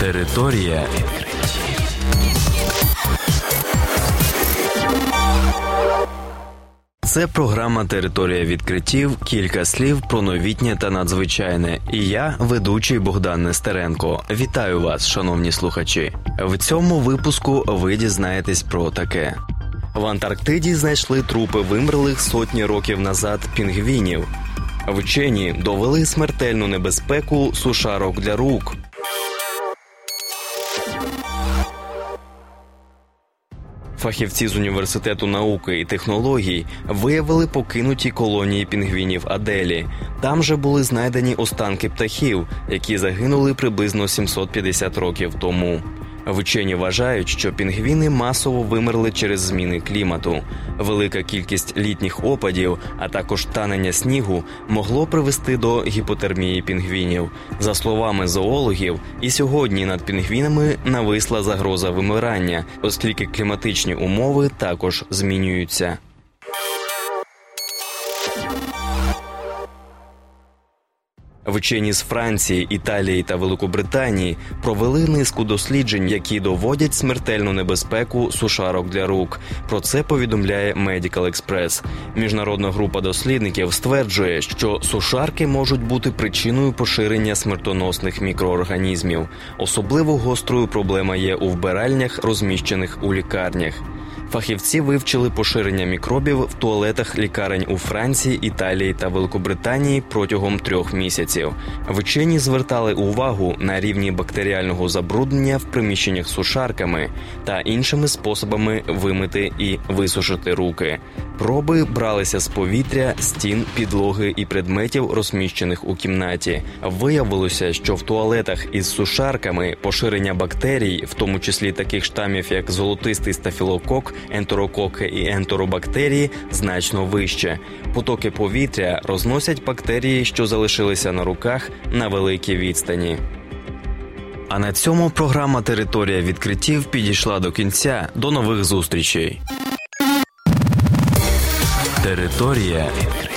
Територія Це програма Територія відкриттів. Кілька слів про новітнє та надзвичайне. І я, ведучий Богдан Нестеренко. Вітаю вас, шановні слухачі. В цьому випуску ви дізнаєтесь про таке. В Антарктиді знайшли трупи вимерлих сотні років назад пінгвінів. Вчені довели смертельну небезпеку сушарок для рук. Фахівці з університету науки і технологій виявили покинуті колонії пінгвінів Аделі. Там же були знайдені останки птахів, які загинули приблизно 750 років тому. Вчені вважають, що пінгвіни масово вимерли через зміни клімату. Велика кількість літніх опадів, а також танення снігу, могло привести до гіпотермії пінгвінів. За словами зоологів, і сьогодні над пінгвінами нависла загроза вимирання, оскільки кліматичні умови також змінюються. Вчені з Франції, Італії та Великобританії провели низку досліджень, які доводять смертельну небезпеку сушарок для рук. Про це повідомляє Medical Express. Міжнародна група дослідників стверджує, що сушарки можуть бути причиною поширення смертоносних мікроорганізмів. Особливо гострою проблема є у вбиральнях, розміщених у лікарнях. Фахівці вивчили поширення мікробів в туалетах лікарень у Франції, Італії та Великобританії протягом трьох місяців. Вчені звертали увагу на рівні бактеріального забруднення в приміщеннях сушарками та іншими способами вимити і висушити руки. Проби бралися з повітря, стін, підлоги і предметів, розміщених у кімнаті. Виявилося, що в туалетах із сушарками поширення бактерій, в тому числі таких штамів, як золотистий стафілокок, ентерококи і ентеробактерії, значно вище. Потоки повітря розносять бактерії, що залишилися на руках на великій відстані. А на цьому програма Територія відкриттів підійшла до кінця. До нових зустрічей. Територія відкриттів.